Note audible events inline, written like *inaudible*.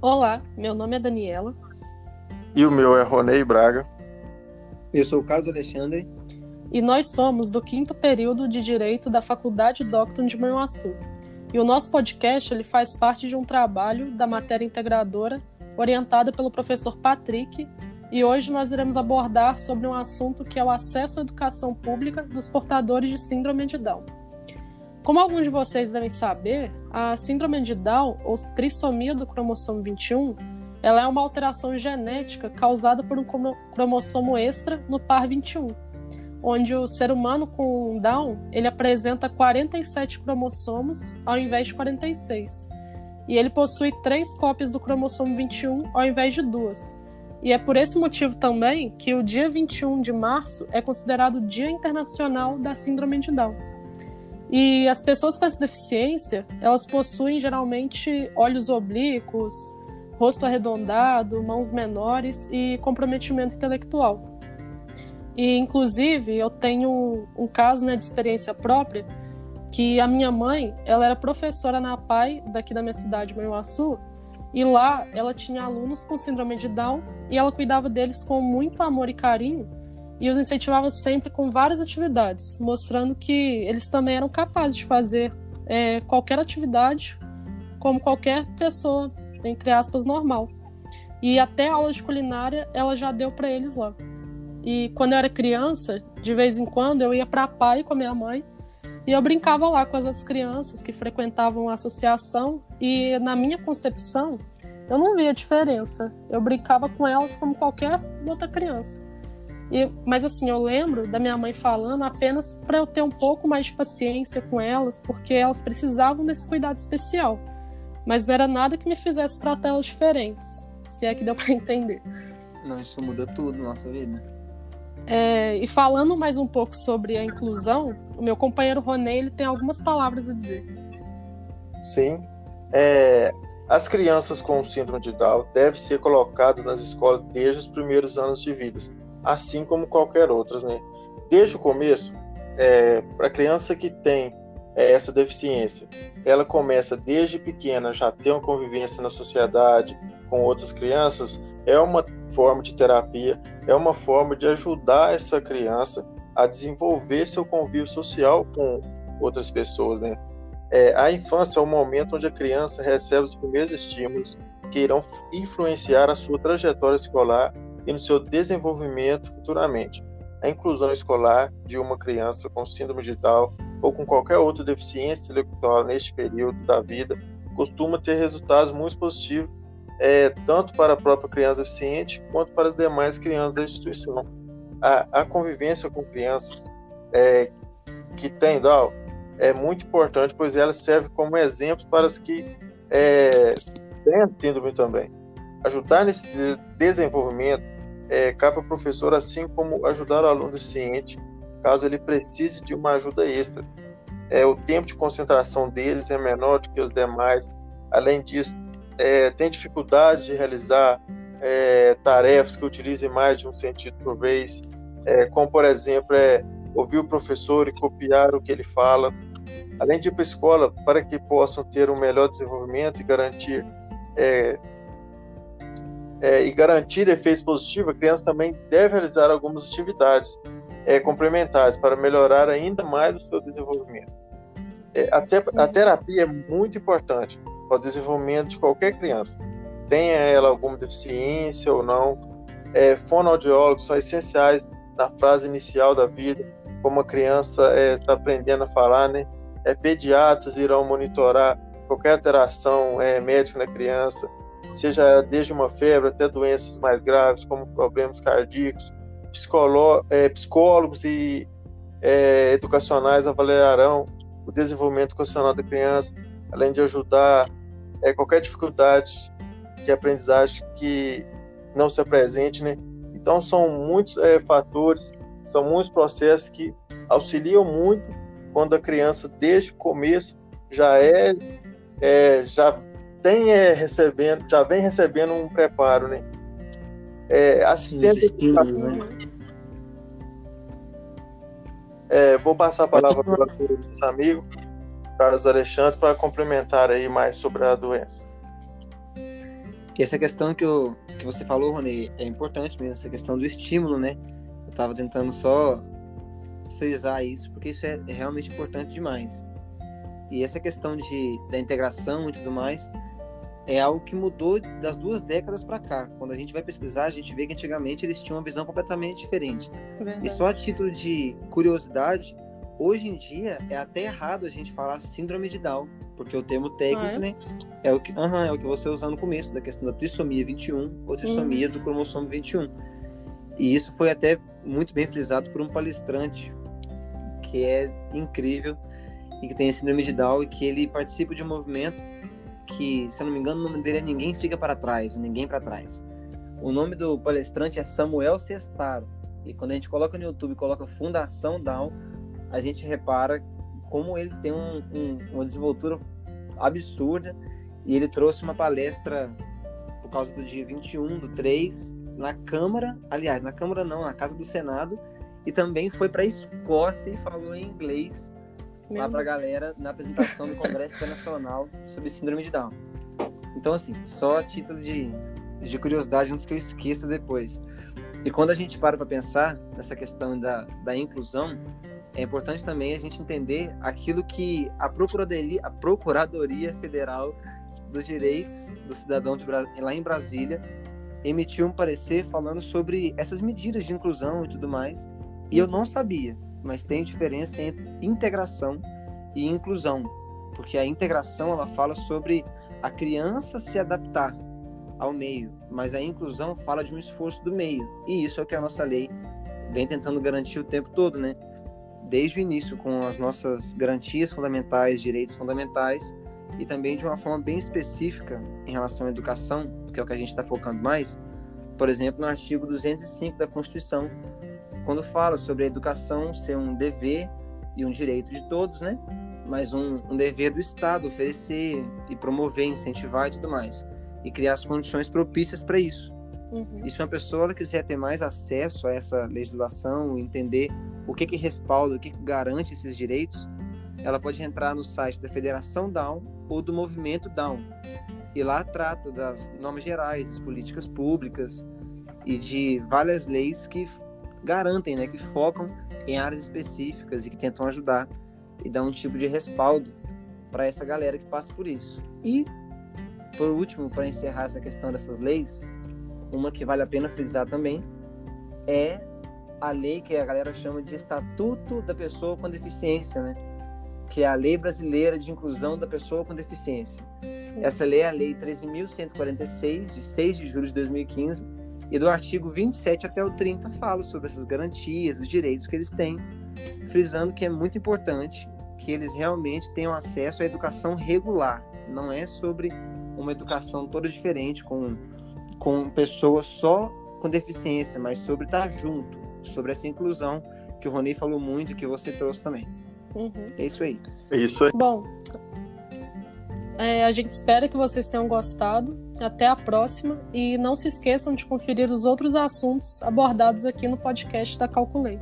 Olá, meu nome é Daniela. E o meu é Ronei Braga. Eu sou o Carlos Alexandre. E nós somos do quinto período de Direito da Faculdade Docton de Manhuaçu. E o nosso podcast ele faz parte de um trabalho da matéria integradora orientada pelo professor Patrick. E hoje nós iremos abordar sobre um assunto que é o acesso à educação pública dos portadores de síndrome de Down. Como alguns de vocês devem saber, a síndrome de Down, ou trissomia do cromossomo 21, ela é uma alteração genética causada por um cromossomo extra no par 21, onde o ser humano com Down ele apresenta 47 cromossomos ao invés de 46. E ele possui três cópias do cromossomo 21 ao invés de duas. E é por esse motivo também que o dia 21 de março é considerado o Dia Internacional da Síndrome de Down. E as pessoas com essa deficiência, elas possuem geralmente olhos oblíquos, rosto arredondado, mãos menores e comprometimento intelectual. E inclusive eu tenho um, caso né, de experiência própria que a minha mãe, ela era professora na APAI daqui da minha cidade, Manhuaçu, e lá ela tinha alunos com síndrome de Down e ela cuidava deles com muito amor e carinho e os incentivava sempre com várias atividades, mostrando que eles também eram capazes de fazer é, qualquer atividade como qualquer pessoa, entre aspas, normal. E até aula de culinária ela já deu para eles lá. E quando eu era criança, de vez em quando eu ia para a pai com a minha mãe e eu brincava lá com as outras crianças que frequentavam a associação e na minha concepção eu não via diferença. Eu brincava com elas como qualquer outra criança. E, mas assim, eu lembro da minha mãe falando apenas para eu ter um pouco mais de paciência com elas, porque elas precisavam desse cuidado especial. Mas não era nada que me fizesse tratar elas diferentes, se é que deu *laughs* para entender. Não, isso muda tudo na nossa vida. É, e falando mais um pouco sobre a inclusão, o meu companheiro Ronei ele tem algumas palavras a dizer. Sim. É, as crianças com síndrome de Down devem ser colocadas nas escolas desde os primeiros anos de vida assim como qualquer outras, né? Desde o começo, é, para a criança que tem é, essa deficiência, ela começa desde pequena já ter uma convivência na sociedade com outras crianças, é uma forma de terapia, é uma forma de ajudar essa criança a desenvolver seu convívio social com outras pessoas, né? É, a infância é o momento onde a criança recebe os primeiros estímulos que irão influenciar a sua trajetória escolar e no seu desenvolvimento futuramente. A inclusão escolar de uma criança com síndrome de Down ou com qualquer outra deficiência intelectual neste período da vida costuma ter resultados muito positivos, é, tanto para a própria criança deficiente quanto para as demais crianças da instituição. A, a convivência com crianças é, que têm Down é muito importante, pois ela serve como exemplo para as que é, têm síndrome também. Ajudar nesse desenvolvimento é, cabe ao professor, assim como ajudar o aluno deficiente, caso ele precise de uma ajuda extra. É, o tempo de concentração deles é menor do que os demais. Além disso, é, tem dificuldade de realizar é, tarefas que utilizem mais de um sentido por vez, é, como, por exemplo, é, ouvir o professor e copiar o que ele fala. Além de ir para a escola, para que possam ter um melhor desenvolvimento e garantir é, e garantir efeitos positivos, a criança também deve realizar algumas atividades é, complementares para melhorar ainda mais o seu desenvolvimento. É, a, te a terapia é muito importante para o desenvolvimento de qualquer criança, tenha ela alguma deficiência ou não. É, fonoaudiólogos são essenciais na fase inicial da vida, como a criança está é, aprendendo a falar, né? É, pediatras irão monitorar qualquer alteração é, médica na criança, seja desde uma febre até doenças mais graves, como problemas cardíacos. É, psicólogos e é, educacionais avaliarão o desenvolvimento condicional da criança, além de ajudar é, qualquer dificuldade de aprendizagem que não se apresente, né? Então são muitos é, fatores, são muitos processos que auxiliam muito quando a criança desde o começo já é, é já tem é, recebendo, já vem recebendo um preparo, né? É, assistente estilos, né? É, vou passar a palavra para o nosso amigo Carlos Alexandre para complementar aí mais sobre a doença. Essa questão que, eu, que você falou, Rony, é importante mesmo, essa questão do estímulo, né? Eu estava tentando só frisar isso, porque isso é realmente importante demais. E essa questão de, da integração e tudo mais é algo que mudou das duas décadas para cá. Quando a gente vai pesquisar, a gente vê que antigamente eles tinham uma visão completamente diferente. Verdade. E só a título de curiosidade, hoje em dia é até errado a gente falar síndrome de Down, porque o termo técnico, ah, é? né, é o que, é o que você usou no começo, da questão da trissomia 21 ou trissomia uhum. do cromossomo 21. E isso foi até muito bem frisado por um palestrante que é incrível e que tem a síndrome de Down e que ele participa de um movimento que, se eu não me engano, o nome dele é Ninguém Fica para Trás, Ninguém para Trás. O nome do palestrante é Samuel Sestaro. E quando a gente coloca no YouTube, coloca Fundação Down, a gente repara como ele tem um, um, uma desenvoltura absurda. E ele trouxe uma palestra por causa do dia 21 do 3 na Câmara, aliás, na Câmara não, na Casa do Senado, e também foi para a Escócia e falou em inglês Meu lá para a galera na apresentação do Congresso Internacional sobre Síndrome de Down. Então, assim, só a título de, de curiosidade, antes que eu esqueça depois. E quando a gente para para pensar nessa questão da, da inclusão, é importante também a gente entender aquilo que a Procuradoria, a Procuradoria Federal dos Direitos do Cidadão de, lá em Brasília emitiu um parecer falando sobre essas medidas de inclusão e tudo mais. E eu não sabia, mas tem diferença entre integração e inclusão, porque a integração ela fala sobre a criança se adaptar ao meio, mas a inclusão fala de um esforço do meio. E isso é o que a nossa lei vem tentando garantir o tempo todo, né? Desde o início com as nossas garantias fundamentais, direitos fundamentais e também de uma forma bem específica em relação à educação, que é o que a gente está focando mais, por exemplo, no artigo 205 da Constituição, quando fala sobre a educação ser um dever e um direito de todos, né? Mas um, um dever do Estado oferecer e promover, incentivar e tudo mais, e criar as condições propícias para isso. Uhum. E se uma pessoa quiser ter mais acesso a essa legislação, entender o que que respalda, o que, que garante esses direitos, ela pode entrar no site da Federação Down ou do Movimento Down. E lá trata das normas gerais, das políticas públicas e de várias leis que garantem, né, que focam em áreas específicas e que tentam ajudar e dar um tipo de respaldo para essa galera que passa por isso. E, por último, para encerrar essa questão dessas leis, uma que vale a pena frisar também é a lei que a galera chama de Estatuto da Pessoa com Deficiência, né? que é a Lei Brasileira de Inclusão da Pessoa com Deficiência. Sim. Essa lei é a Lei 13.146, de 6 de julho de 2015, e do artigo 27 até o 30 fala sobre essas garantias, os direitos que eles têm, frisando que é muito importante que eles realmente tenham acesso à educação regular. Não é sobre uma educação toda diferente com, com pessoas só com deficiência, mas sobre estar junto, sobre essa inclusão que o Rony falou muito e que você trouxe também. Uhum. É isso aí. É isso aí. Bom, é, a gente espera que vocês tenham gostado. Até a próxima. E não se esqueçam de conferir os outros assuntos abordados aqui no podcast da Calculei.